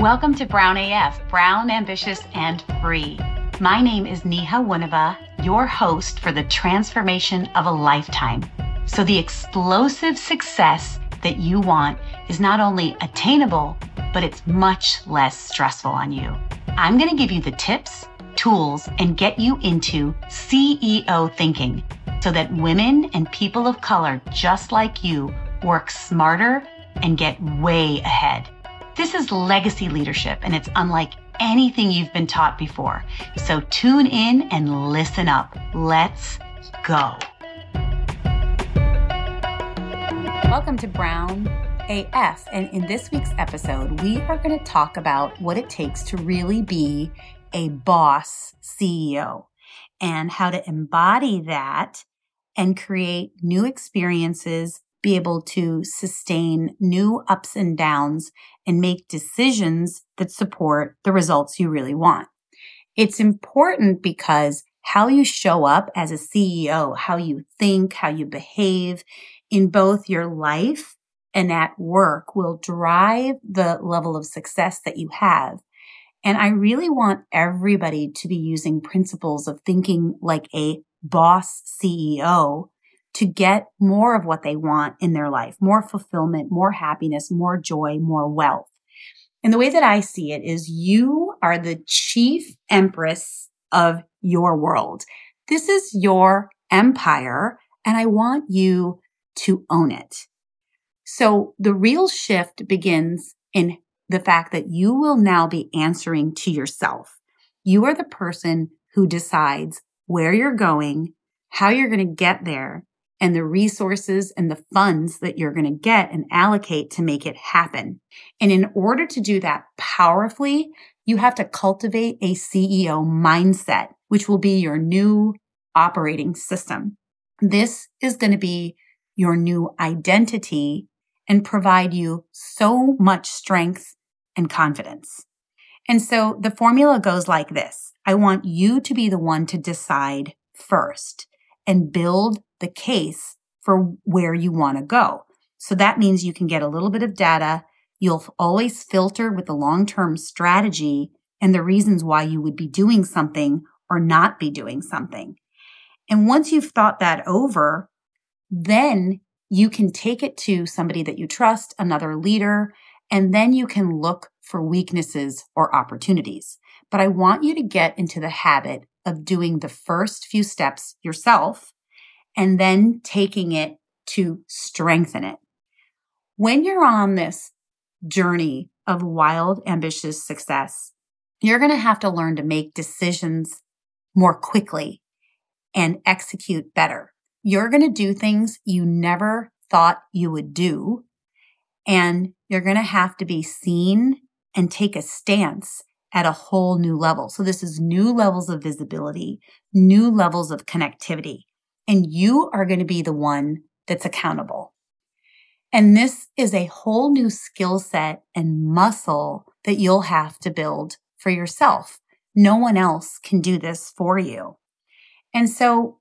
Welcome to Brown AF, Brown, Ambitious, and Free. My name is Neha Wunava, your host for the transformation of a lifetime. So the explosive success that you want is not only attainable, but it's much less stressful on you. I'm going to give you the tips, tools, and get you into CEO thinking so that women and people of color just like you work smarter and get way ahead. This is legacy leadership and it's unlike anything you've been taught before. So tune in and listen up. Let's go. Welcome to Brown AF. And in this week's episode, we are going to talk about what it takes to really be a boss CEO and how to embody that and create new experiences, be able to sustain new ups and downs and make decisions that support the results you really want. It's important because how you show up as a CEO, how you think, how you behave in both your life and at work will drive the level of success that you have. And I really want everybody to be using principles of thinking like a boss CEO to get more of what they want in their life, more fulfillment, more happiness, more joy, more wealth. And the way that I see it is you are the chief empress of your world. This is your empire and I want you to own it. So the real shift begins in the fact that you will now be answering to yourself. You are the person who decides where you're going, how you're going to get there, and the resources and the funds that you're going to get and allocate to make it happen. And in order to do that powerfully, you have to cultivate a CEO mindset, which will be your new operating system. This is going to be your new identity and provide you so much strength and confidence. And so the formula goes like this. I want you to be the one to decide first and build the case for where you want to go. So that means you can get a little bit of data. You'll always filter with the long-term strategy and the reasons why you would be doing something or not be doing something. And once you've thought that over, then you can take it to somebody that you trust, another leader, and then you can look for weaknesses or opportunities. But I want you to get into the habit of doing the first few steps yourself and then taking it to strengthen it. When you're on this journey of wild, ambitious success, you're going to have to learn to make decisions more quickly and execute better. You're going to do things you never thought you would do. And you're going to have to be seen and take a stance at a whole new level. So this is new levels of visibility, new levels of connectivity, and you are going to be the one that's accountable. And this is a whole new skill set and muscle that you'll have to build for yourself. No one else can do this for you. And so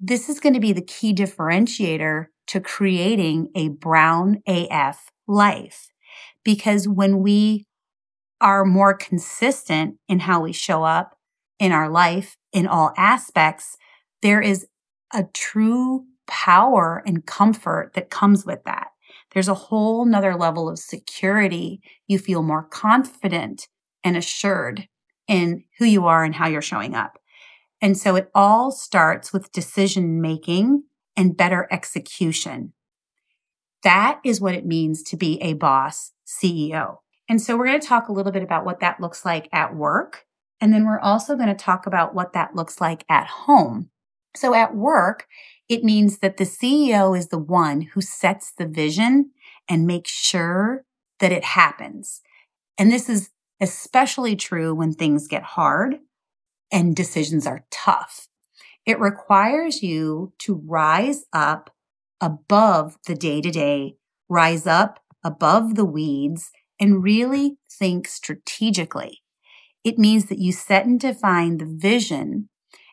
this is going to be the key differentiator to creating a brown AF life. Because when we are more consistent in how we show up in our life in all aspects, there is a true power and comfort that comes with that. There's a whole nother level of security. You feel more confident and assured in who you are and how you're showing up. And so it all starts with decision making and better execution. That is what it means to be a boss CEO. And so we're going to talk a little bit about what that looks like at work. And then we're also going to talk about what that looks like at home. So at work, it means that the CEO is the one who sets the vision and makes sure that it happens. And this is especially true when things get hard and decisions are tough. It requires you to rise up above the day to day, rise up above the weeds and really think strategically. It means that you set and define the vision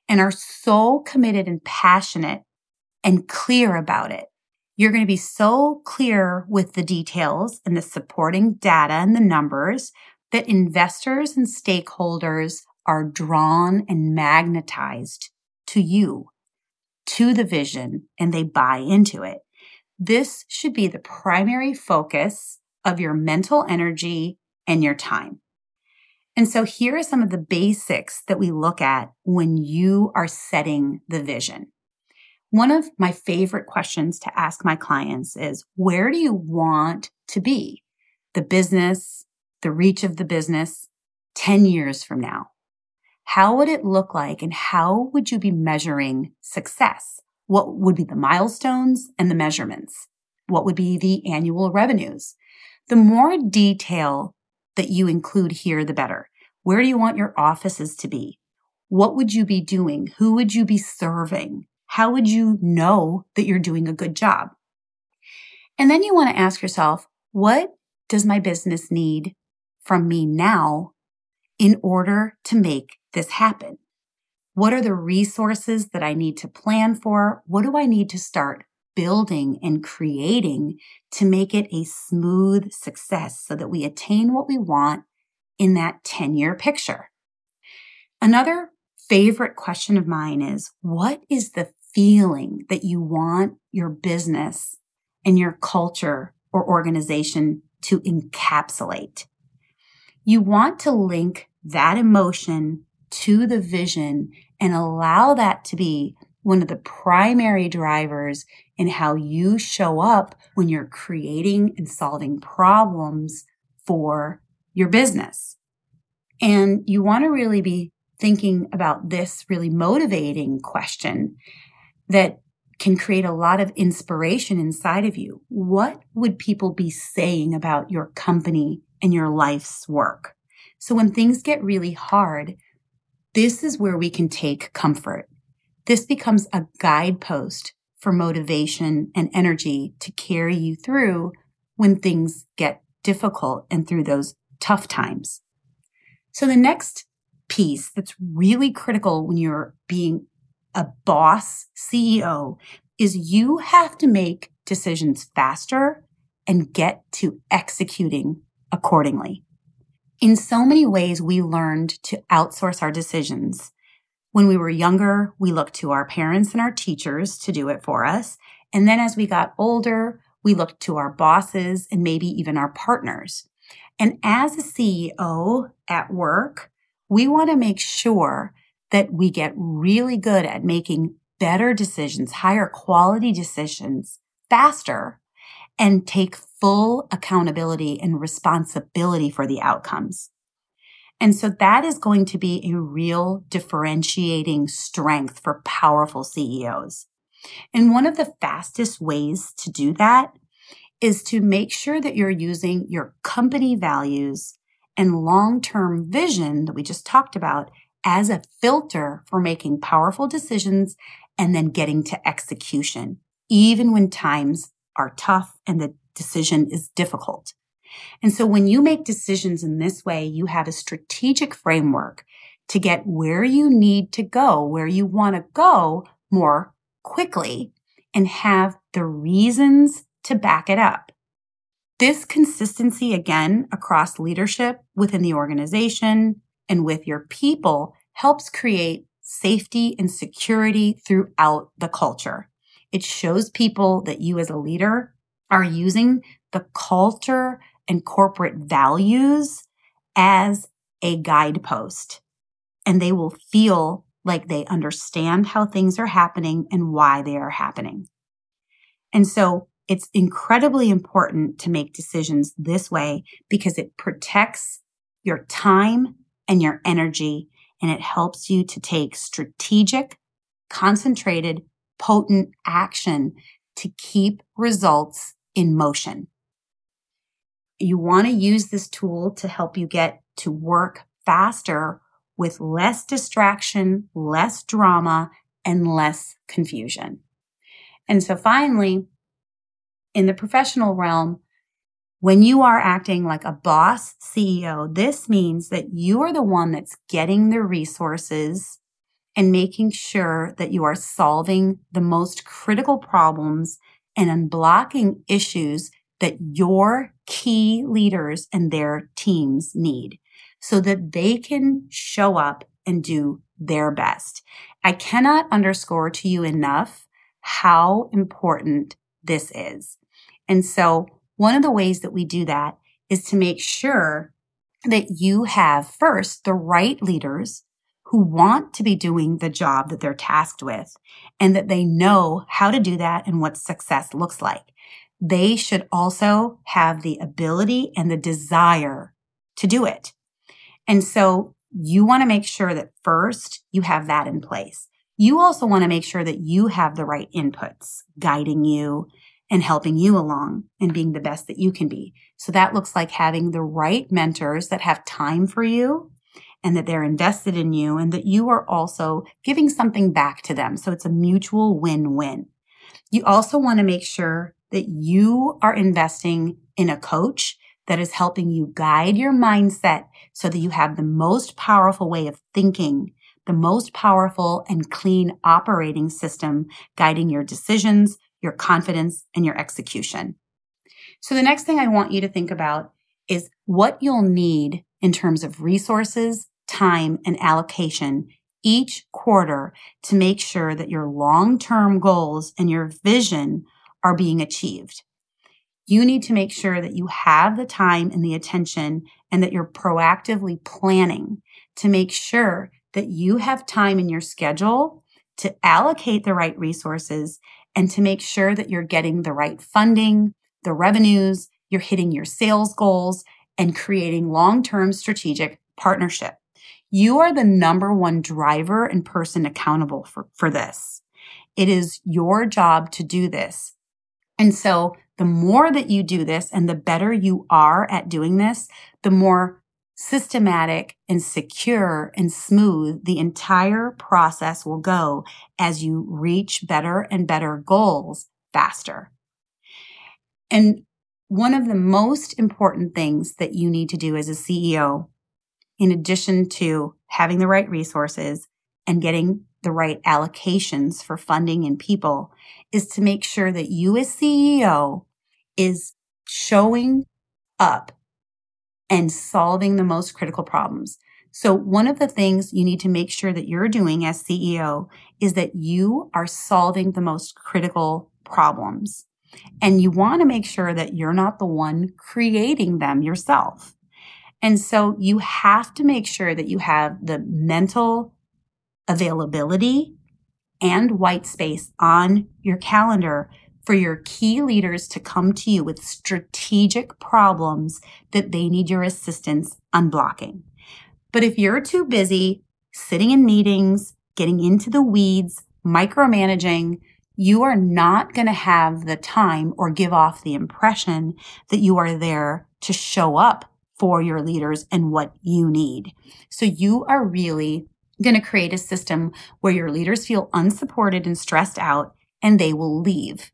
and are so committed and passionate and clear about it. You're going to be so clear with the details and the supporting data and the numbers, that investors and stakeholders are drawn and magnetized to you, to the vision, and they buy into it. This should be the primary focus of your mental energy and your time. And so here are some of the basics that we look at when you are setting the vision. One of my favorite questions to ask my clients is where do you want to be? The business, the reach of the business 10 years from now? How would it look like and how would you be measuring success? What would be the milestones and the measurements? What would be the annual revenues? The more detail that you include here, the better. Where do you want your offices to be? What would you be doing? Who would you be serving? How would you know that you're doing a good job? And then you want to ask yourself, what does my business need from me now in order to make this happen? What are the resources that I need to plan for? What do I need to start building and creating to make it a smooth success so that we attain what we want in that 10 year picture? Another favorite question of mine is what is the feeling that you want your business and your culture or organization to encapsulate? You want to link that emotion to the vision and allow that to be one of the primary drivers in how you show up when you're creating and solving problems for your business. And you want to really be thinking about this really motivating question that can create a lot of inspiration inside of you. What would people be saying about your company and your life's work? So when things get really hard, this is where we can take comfort. This becomes a guidepost for motivation and energy to carry you through when things get difficult and through those tough times. So the next piece that's really critical when you're being a boss CEO is you have to make decisions faster and get to executing accordingly. In so many ways, we learned to outsource our decisions. When we were younger, we looked to our parents and our teachers to do it for us. And then as we got older, we looked to our bosses and maybe even our partners. And as a CEO at work, we want to make sure that we get really good at making better decisions, higher quality decisions faster and take full accountability and responsibility for the outcomes. And so that is going to be a real differentiating strength for powerful CEOs. And one of the fastest ways to do that is to make sure that you're using your company values and long-term vision that we just talked about as a filter for making powerful decisions and then getting to execution, even when times are tough and the decision is difficult. And so when you make decisions in this way, you have a strategic framework to get where you need to go, where you want to go more quickly and have the reasons to back it up. This consistency again across leadership within the organization and with your people helps create safety and security throughout the culture. It shows people that you as a leader are using the culture and corporate values as a guidepost. And they will feel like they understand how things are happening and why they are happening. And so it's incredibly important to make decisions this way because it protects your time and your energy and it helps you to take strategic, concentrated, potent action to keep results in motion. You want to use this tool to help you get to work faster with less distraction, less drama, and less confusion. And so finally, in the professional realm, when you are acting like a boss CEO, this means that you are the one that's getting the resources and making sure that you are solving the most critical problems and unblocking issues that your key leaders and their teams need so that they can show up and do their best. I cannot underscore to you enough how important this is. And so one of the ways that we do that is to make sure that you have first the right leaders who want to be doing the job that they're tasked with and that they know how to do that and what success looks like. They should also have the ability and the desire to do it. And so you want to make sure that first you have that in place. You also want to make sure that you have the right inputs guiding you and helping you along and being the best that you can be. So that looks like having the right mentors that have time for you and that they're invested in you and that you are also giving something back to them. So it's a mutual win-win. You also want to make sure that you are investing in a coach that is helping you guide your mindset so that you have the most powerful way of thinking, the most powerful and clean operating system guiding your decisions, your confidence, and your execution. So the next thing I want you to think about is what you'll need in terms of resources, time, and allocation each quarter to make sure that your long-term goals and your vision are being achieved you need to make sure that you have the time and the attention and that you're proactively planning to make sure that you have time in your schedule to allocate the right resources and to make sure that you're getting the right funding, the revenues, you're hitting your sales goals and creating long-term strategic partnership. You are the number one driver and person accountable for, for this. It is your job to do this. And so the more that you do this and the better you are at doing this, the more systematic and secure and smooth the entire process will go as you reach better and better goals faster. And one of the most important things that you need to do as a CEO, in addition to having the right resources and getting the right allocations for funding and people, is to make sure that you as CEO is showing up and solving the most critical problems. So one of the things you need to make sure that you're doing as CEO is that you are solving the most critical problems. And you want to make sure that you're not the one creating them yourself. And so you have to make sure that you have the mental availability and white space on your calendar for your key leaders to come to you with strategic problems that they need your assistance unblocking. But if you're too busy sitting in meetings, getting into the weeds, micromanaging, you are not going to have the time or give off the impression that you are there to show up for your leaders and what you need. So you are really going to create a system where your leaders feel unsupported and stressed out and they will leave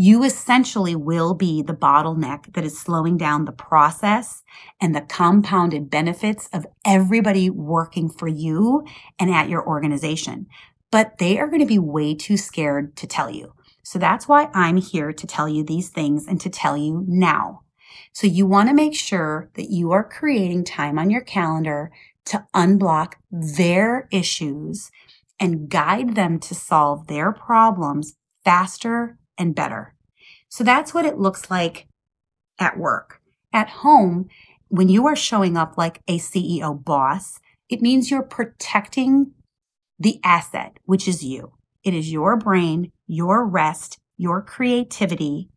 you essentially will be the bottleneck that is slowing down the process and the compounded benefits of everybody working for you and at your organization. But they are going to be way too scared to tell you. So that's why I'm here to tell you these things and to tell you now. So you want to make sure that you are creating time on your calendar to unblock their issues and guide them to solve their problems faster and better. So that's what it looks like at work. At home, when you are showing up like a CEO boss, it means you're protecting the asset, which is you. It is your brain, your rest, your creativity.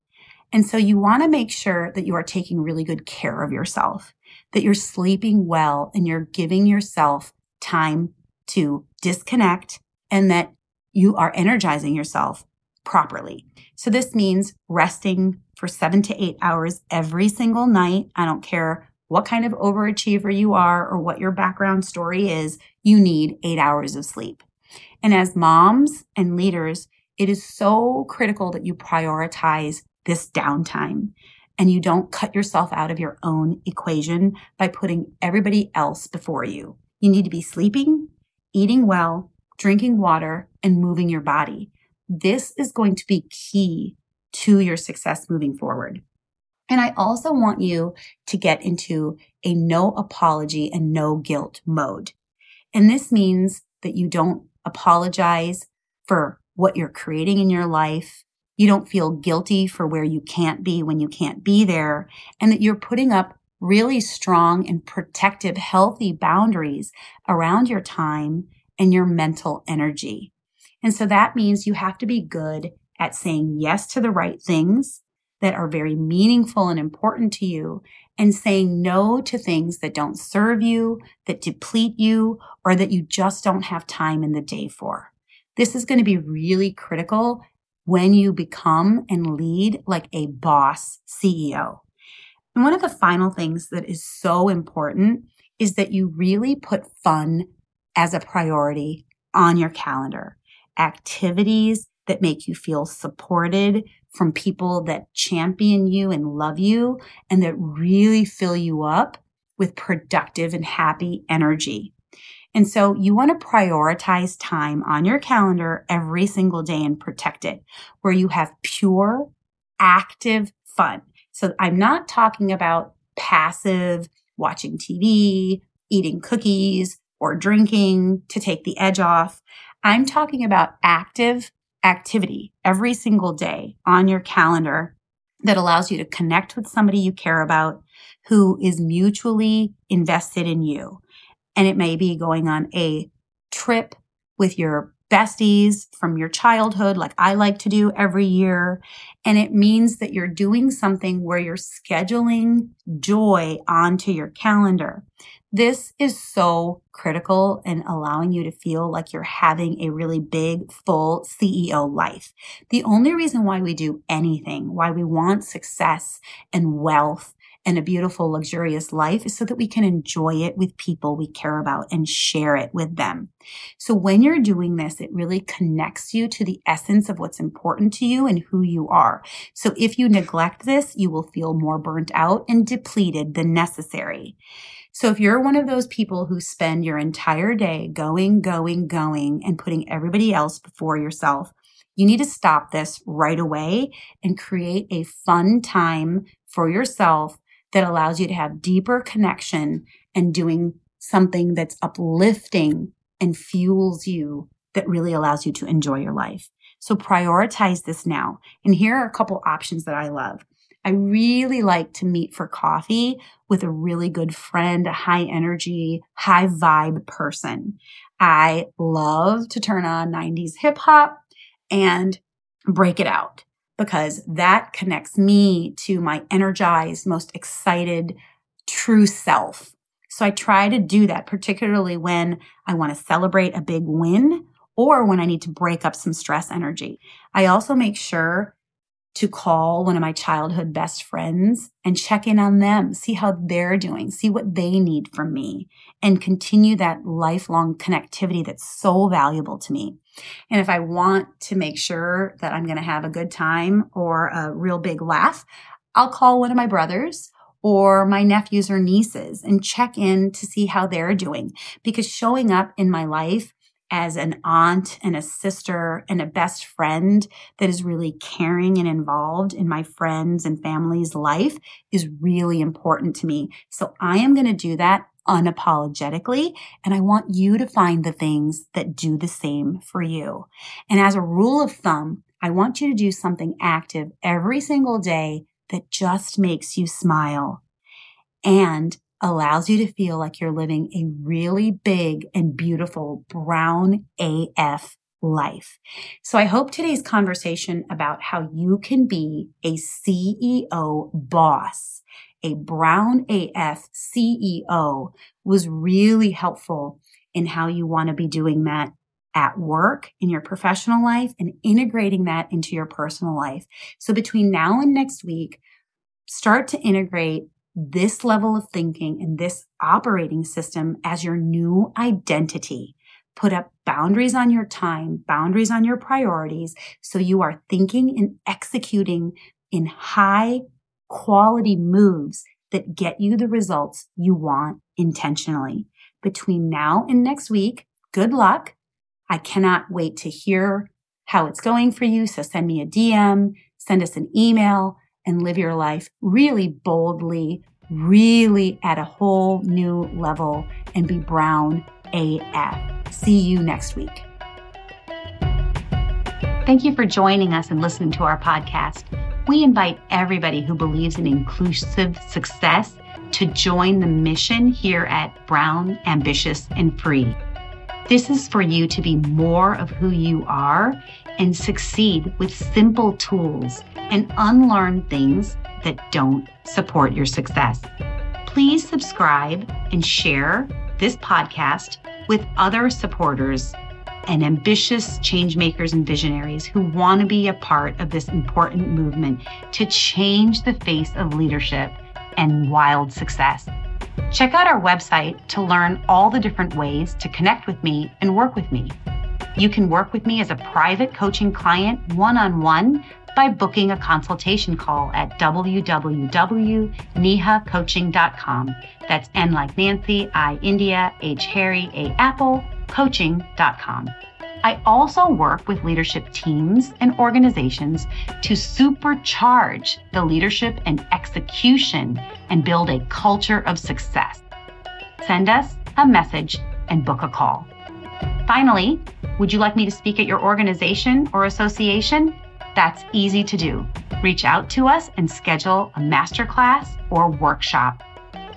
And so you want to make sure that you are taking really good care of yourself, that you're sleeping well and you're giving yourself time to disconnect and that you are energizing yourself properly. So this means resting for seven to eight hours every single night. I don't care what kind of overachiever you are or what your background story is, you need eight hours of sleep. And as moms and leaders, it is so critical that you prioritize this downtime and you don't cut yourself out of your own equation by putting everybody else before you. You need to be sleeping, eating well, drinking water, and moving your body. This is going to be key to your success moving forward. And I also want you to get into a no apology and no guilt mode. And this means that you don't apologize for what you're creating in your life. You don't feel guilty for where you can't be when you can't be there and that you're putting up really strong and protective, healthy boundaries around your time and your mental energy. And so that means you have to be good at saying yes to the right things that are very meaningful and important to you and saying no to things that don't serve you, that deplete you, or that you just don't have time in the day for. This is going to be really critical when you become and lead like a boss CEO. And one of the final things that is so important is that you really put fun as a priority on your calendar. Activities that make you feel supported from people that champion you and love you and that really fill you up with productive and happy energy. And so you want to prioritize time on your calendar every single day and protect it where you have pure, active fun. So I'm not talking about passive watching TV, eating cookies, or drinking to take the edge off. I'm talking about active activity every single day on your calendar that allows you to connect with somebody you care about who is mutually invested in you. And it may be going on a trip with your besties from your childhood, like I like to do every year. And it means that you're doing something where you're scheduling joy onto your calendar. This is so critical in allowing you to feel like you're having a really big, full CEO life. The only reason why we do anything, why we want success and wealth and a beautiful, luxurious life so that we can enjoy it with people we care about and share it with them. So when you're doing this, it really connects you to the essence of what's important to you and who you are. So if you neglect this, you will feel more burnt out and depleted than necessary. So if you're one of those people who spend your entire day going, going, going and putting everybody else before yourself, you need to stop this right away and create a fun time for yourself that allows you to have deeper connection and doing something that's uplifting and fuels you that really allows you to enjoy your life. So prioritize this now. And here are a couple options that I love. I really like to meet for coffee with a really good friend, a high energy, high vibe person. I love to turn on 90s hip hop and break it out because that connects me to my energized, most excited, true self. So I try to do that, particularly when I want to celebrate a big win or when I need to break up some stress energy. I also make sure to call one of my childhood best friends and check in on them, see how they're doing, see what they need from me, and continue that lifelong connectivity that's so valuable to me. And if I want to make sure that I'm going to have a good time or a real big laugh, I'll call one of my brothers or my nephews or nieces and check in to see how they're doing because showing up in my life as an aunt and a sister and a best friend that is really caring and involved in my friends and family's life is really important to me. So I am going to do that unapologetically. And I want you to find the things that do the same for you. And as a rule of thumb, I want you to do something active every single day that just makes you smile. And allows you to feel like you're living a really big and beautiful brown AF life. So I hope today's conversation about how you can be a CEO boss, a brown AF CEO was really helpful in how you want to be doing that at work in your professional life and integrating that into your personal life. So between now and next week, start to integrate this level of thinking and this operating system as your new identity. Put up boundaries on your time, boundaries on your priorities. So you are thinking and executing in high quality moves that get you the results you want intentionally. Between now and next week, good luck. I cannot wait to hear how it's going for you. So send me a DM, send us an email and live your life really boldly, really at a whole new level and be brown AF. See you next week. Thank you for joining us and listening to our podcast. We invite everybody who believes in inclusive success to join the mission here at Brown, Ambitious, and Free. This is for you to be more of who you are and succeed with simple tools and unlearn things that don't support your success. Please subscribe and share this podcast with other supporters and ambitious change makers and visionaries who want to be a part of this important movement to change the face of leadership and wild success. Check out our website to learn all the different ways to connect with me and work with me. You can work with me as a private coaching client one on one by booking a consultation call at www.nehacoaching.com. That's N like Nancy, I India, H Harry, A Apple, coaching.com. I also work with leadership teams and organizations to supercharge the leadership and execution and build a culture of success. Send us a message and book a call. Finally, would you like me to speak at your organization or association? That's easy to do. Reach out to us and schedule a masterclass or workshop.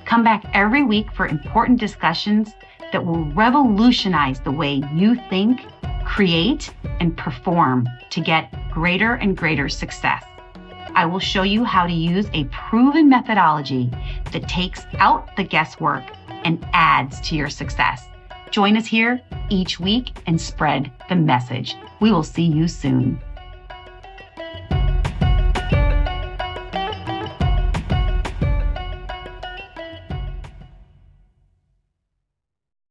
Come back every week for important discussions that will revolutionize the way you think, create, and perform to get greater and greater success. I will show you how to use a proven methodology that takes out the guesswork and adds to your success. Join us here each week and spread the message. We will see you soon.